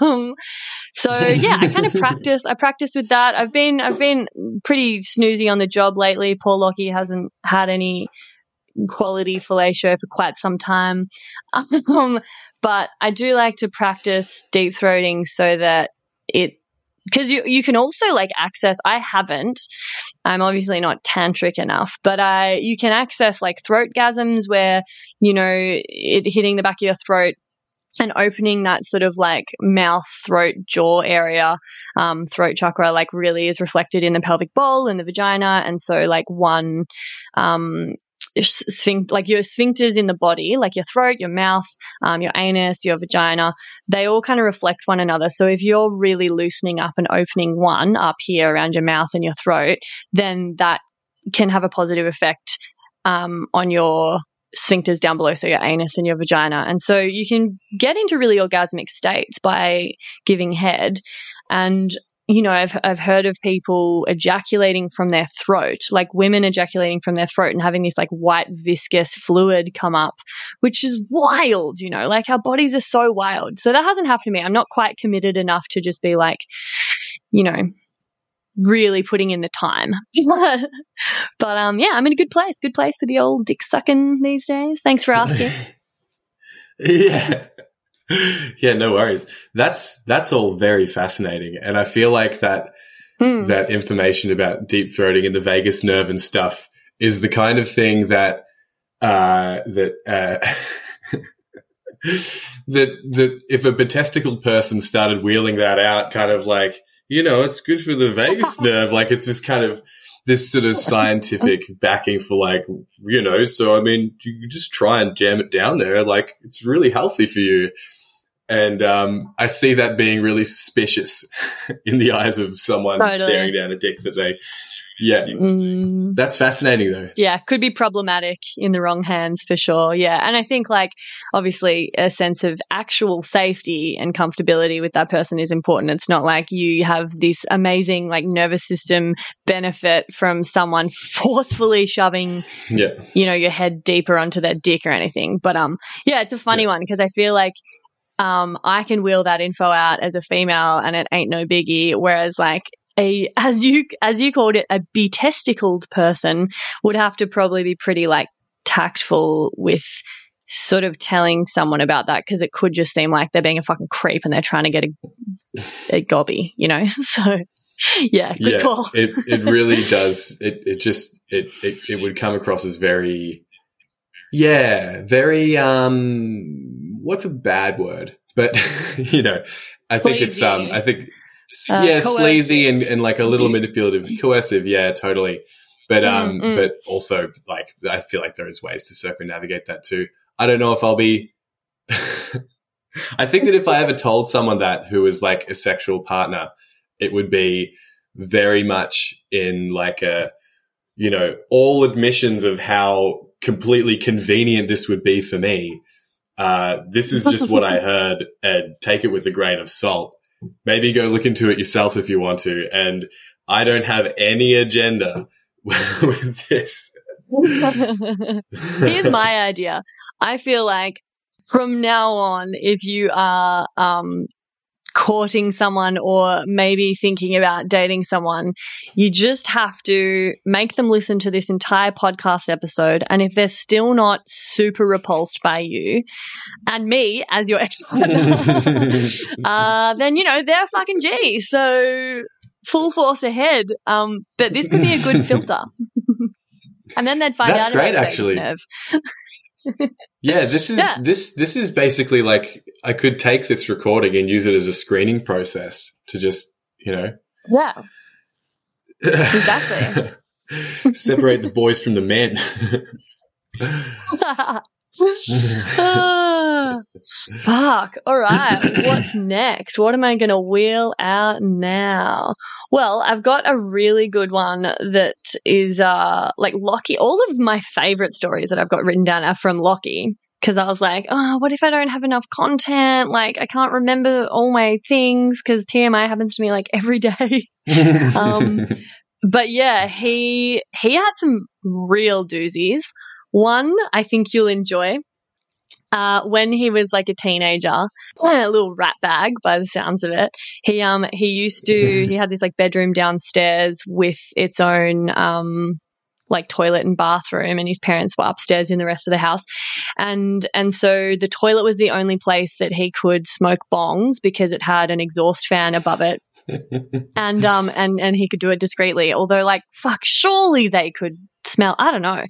Um, so yeah, I kind of practice. I practice with that. I've been I've been pretty snoozy on the job lately. Paul Lockie hasn't had any quality fellatio for quite some time. Um, but I do like to practice deep throating so that it because you you can also like access I haven't. I'm obviously not tantric enough but I you can access like throat gasms where you know it hitting the back of your throat and opening that sort of like mouth throat jaw area um, throat chakra like really is reflected in the pelvic bowl and the vagina. And so like one um, sphinct like your sphincters in the body like your throat your mouth um, your anus your vagina they all kind of reflect one another so if you're really loosening up and opening one up here around your mouth and your throat then that can have a positive effect um, on your sphincters down below, so your anus and your vagina. And so you can get into really orgasmic states by giving head. And you know, I've I've heard of people ejaculating from their throat, like women ejaculating from their throat and having this like white viscous fluid come up, which is wild, you know, like our bodies are so wild. So that hasn't happened to me. I'm not quite committed enough to just be like, you know, really putting in the time. but um yeah, I'm in a good place. Good place for the old dick sucking these days. Thanks for asking. yeah. Yeah, no worries. That's that's all very fascinating, and I feel like that Mm. that information about deep throating and the vagus nerve and stuff is the kind of thing that uh, that uh, that that if a betesticled person started wheeling that out, kind of like you know, it's good for the vagus nerve. Like it's this kind of this sort of scientific backing for like you know. So I mean, you just try and jam it down there. Like it's really healthy for you. And um, I see that being really suspicious in the eyes of someone Totally. staring down a dick that they, yeah, Mm, that's fascinating though. yeah, could be problematic in the wrong hands for sure. Yeah. And I think, like, obviously, a sense of actual safety and comfortability with that person is important. It's not like you have this amazing, like, nervous system benefit from someone forcefully shoving Yeah, you know your head deeper onto their dick or anything but um yeah it's a funny one because i feel like um i can wheel that info out as a female and it ain't no biggie whereas like a as you as you called it a betesticled person would have to probably be pretty like tactful with sort of telling someone about that because it could just seem like they're being a fucking creep and they're trying to get a, a gobby you know so yeah good yeah. call it it really does. It it just it, it it would come across as very, yeah, very um. What's a bad word? But you know, I think it's um. I think Uh, yeah, coercive. sleazy and and like a little manipulative, coercive. Yeah, totally. But um, Mm, mm. but also like I feel like there's ways to circumnavigate that too. I don't know if I'll be. I think that if I ever told someone that who was like a sexual partner, it would be very much in like a, you know, all admissions of how completely convenient this would be for me. Uh, this is just what I heard and take it with a grain of salt. Maybe go look into it yourself if you want to. And I don't have any agenda with this. Here's my idea. I feel like from now on, if you are um, courting someone or maybe thinking about dating someone, you just have to make them listen to this entire podcast episode. And if they're still not super repulsed by you and me as your ex uh, then, you know, they're fucking G. So full force ahead. Um, but this could be a good filter. and then they'd find That's out about great, actually. Yeah, this is Yeah. this this is basically like I could take this recording and use it as a screening process to just you know Yeah. Exactly. separate the boys from the men. Ah, Fuck. All right. What's next? What am I going to wheel out now? Well, I've got a really good one that is uh like Lockie. All of my favorite stories that I've got written down are from Lockie because I was like, oh, what if I don't have enough content? Like, I can't remember all my things because TMI happens to me like every day. Um, but yeah, he he had some real doozies. One I think you'll enjoy. Uh, when he was like a teenager, a little rat bag by the sounds of it. He um he used to he had this like bedroom downstairs with its own um like toilet and bathroom and his parents were upstairs in the rest of the house and and so the toilet was the only place that he could smoke bongs because it had an exhaust fan above it and um and and he could do it discreetly although like fuck surely they could smell i don't know.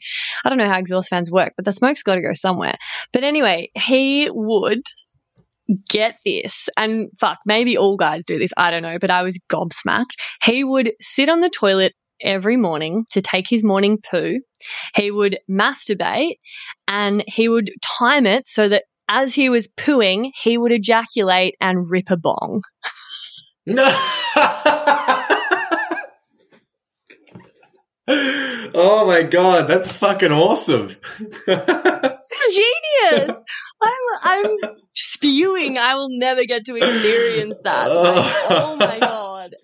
I don't know how exhaust fans work but the smoke's got to go somewhere. But anyway he would get this and fuck maybe all guys do this i don't know but i was gobsmacked. He would sit on the toilet every morning to take his morning poo. He would masturbate and he would time it so that as he was pooing he would ejaculate and rip a bong oh my god, that's fucking awesome. genius. I'm I'm spewing. I will never get to experience that. Like, oh my god.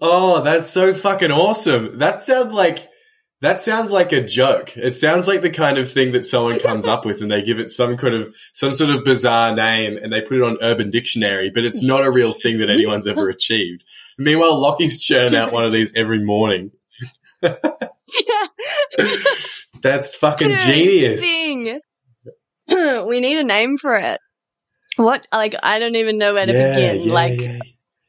Oh, that's so fucking awesome. That sounds like that sounds like a joke. It sounds like the kind of thing that someone comes up with and they give it some kind of some sort of bizarre name and they put it on Urban Dictionary, but it's not a real thing that anyone's ever achieved. Meanwhile, Lockie's churn out one of these every morning. That's fucking Dude, genius. Thing. we need a name for it. What like I don't even know where to Yeah, begin. yeah, like yeah.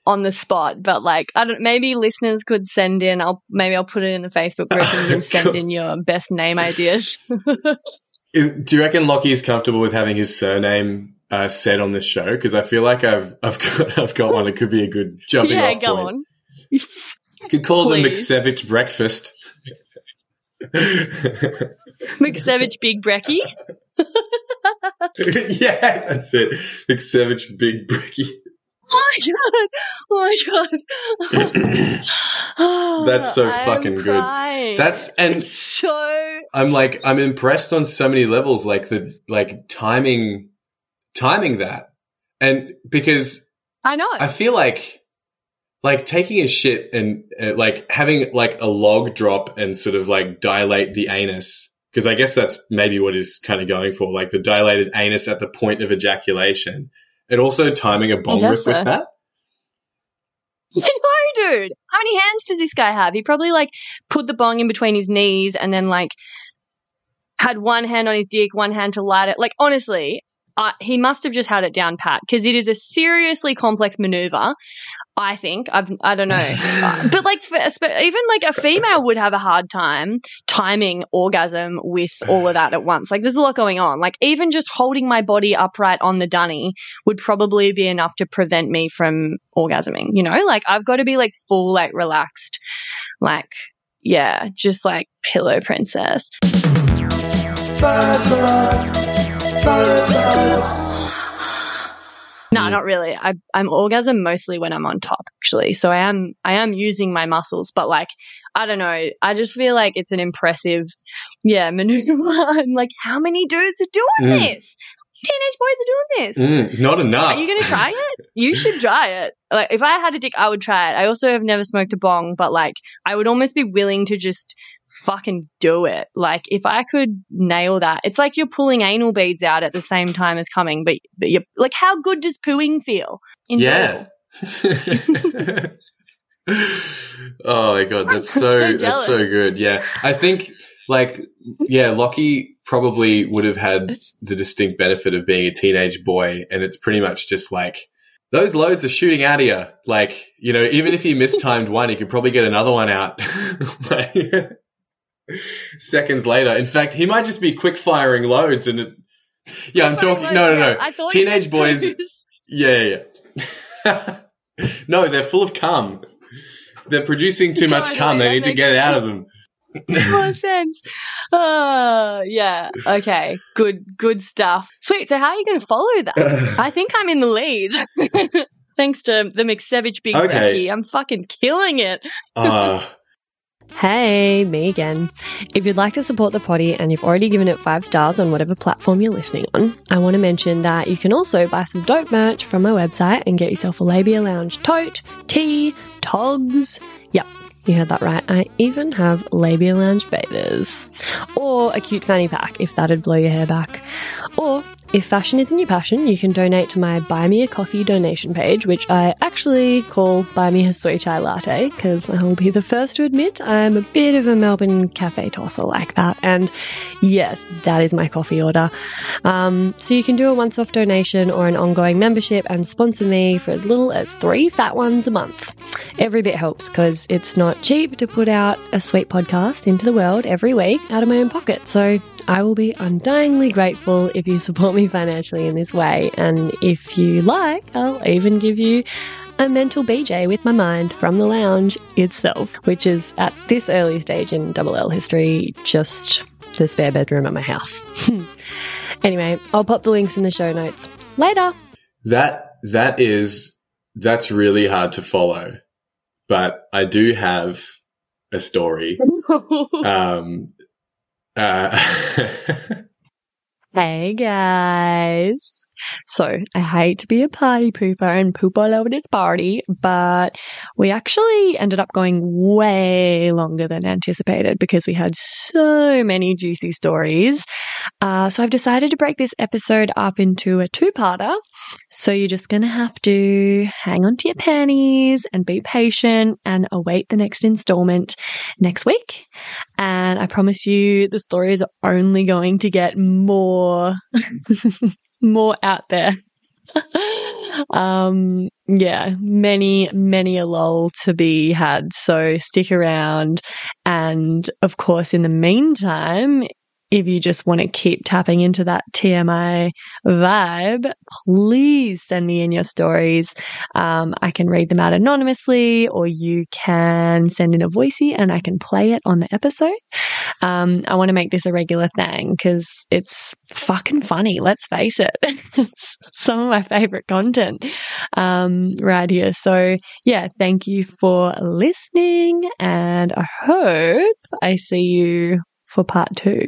On the spot, but like I don't. Maybe listeners could send in. I'll maybe I'll put it in the Facebook group and you can send in your best name ideas. Is, do you reckon Lockie's comfortable with having his surname uh, said on this show? Because I feel like I've I've got I've got one It could be a good jumping yeah, off go point. on. Could call them Please. McSavage Breakfast. McSavage Big Brecky. yeah, that's it. McSavage Big Bricky. Oh my god! Oh my god! That's so fucking good. That's and It's so I'm like I'm impressed on so many levels, like the like timing, timing that, and because I know. I feel like like taking a shit and uh, like having like a log drop and sort of like dilate the anus because I guess that's maybe what is kind of going for like the dilated anus at the point of ejaculation and also timing a bong rip guess with that. I know, dude. How many hands does this guy have? He probably like put the bong in between his knees and then like had one hand on his dick, one hand to light it. Like honestly, uh, he must have just had it down pat because it is a seriously complex maneuver. I think I've I don't know, but like for, even like a female would have a hard time timing orgasm with all of that at once. Like there's a lot going on. Like even just holding my body upright on the dunny would probably be enough to prevent me from orgasming. You know, like I've got to be like full like relaxed, like yeah, just like pillow princess. No, not really. I, I'm orgasm mostly when I'm on top, actually. So I am, I am using my muscles, but like, I don't know. I just feel like it's an impressive, yeah, maneuver. I'm like, how many dudes are doing Mm. this? Teenage boys are doing this. Mm, not enough. Are you going to try it? You should try it. Like, if I had a dick, I would try it. I also have never smoked a bong, but like, I would almost be willing to just fucking do it. Like, if I could nail that, it's like you're pulling anal beads out at the same time as coming, but, but you're like, how good does pooing feel? In Yeah. oh my god, that's so so that's so good. Yeah, I think like yeah, Lockie probably would have had the distinct benefit of being a teenage boy, and it's pretty much just like those loads are shooting out of you. Like you know, even if he mistimed one, he could probably get another one out. like, seconds later. In fact, he might just be quick firing loads, and it, yeah, I'm talking. No, no, no. I thought Teenage boys. Yeah, yeah. yeah. no, they're full of cum. They're producing too much cum. They need to get it out of them. More sense. Uh, yeah. Okay. Good. Good stuff. Sweet. So how are you going to follow that? I think I'm in the lead. Thanks to the McSavage Big Okay. I'm fucking killing it. Uh, Hey, me again. If you'd like to support the potty and you've already given it five stars on whatever platform you're listening on, I want to mention that you can also buy some dope merch from my website and get yourself a Labia Lounge tote, tea, togs. Yep, you heard that right. I even have Labia Lounge bathers. Or a cute fanny pack if that'd blow your hair back. Or if fashion isn't your passion, you can donate to my Buy Me a Coffee donation page, which I actually call Buy Me a Soy Chai Latte, because I will be the first to admit I'm a bit of a Melbourne cafe tosser like that. And yes, that is my coffee order. Um, so you can do a once off donation or an ongoing membership and sponsor me for as little as three fat ones a month. Every bit helps because it's not cheap to put out a sweet podcast into the world every week out of my own pocket. So I will be undyingly grateful if you support me financially in this way. And if you like, I'll even give you a mental BJ with my mind from the lounge itself, which is at this early stage in Double L history, just the spare bedroom at my house. anyway, I'll pop the links in the show notes. Later. That that is that's really hard to follow, but I do have a story. Um, uh, Hey guys. So, I hate to be a party pooper and poop all over this party, but we actually ended up going way longer than anticipated because we had so many juicy stories. Uh, so, I've decided to break this episode up into a two parter. So, you're just going to have to hang on to your panties and be patient and await the next installment next week. And I promise you, the stories are only going to get more, more out there. um, yeah, many, many a lull to be had. So stick around. And of course, in the meantime, if you just want to keep tapping into that TMI vibe, please send me in your stories. Um, I can read them out anonymously, or you can send in a voicey and I can play it on the episode. Um, I want to make this a regular thing because it's fucking funny. Let's face it. it's some of my favorite content um, right here. So, yeah, thank you for listening. And I hope I see you for part two.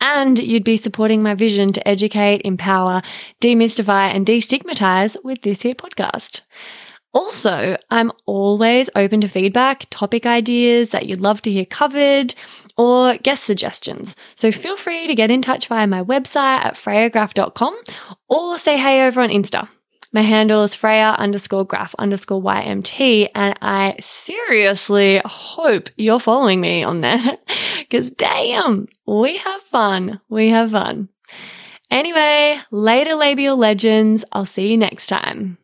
And you'd be supporting my vision to educate, empower, demystify, and destigmatize with this here podcast. Also, I'm always open to feedback, topic ideas that you'd love to hear covered, or guest suggestions. So feel free to get in touch via my website at freyagraph.com or say hey over on Insta. My handle is Freya underscore graph underscore YMT, and I seriously hope you're following me on there because damn, we have fun. We have fun. Anyway, later labial legends. I'll see you next time.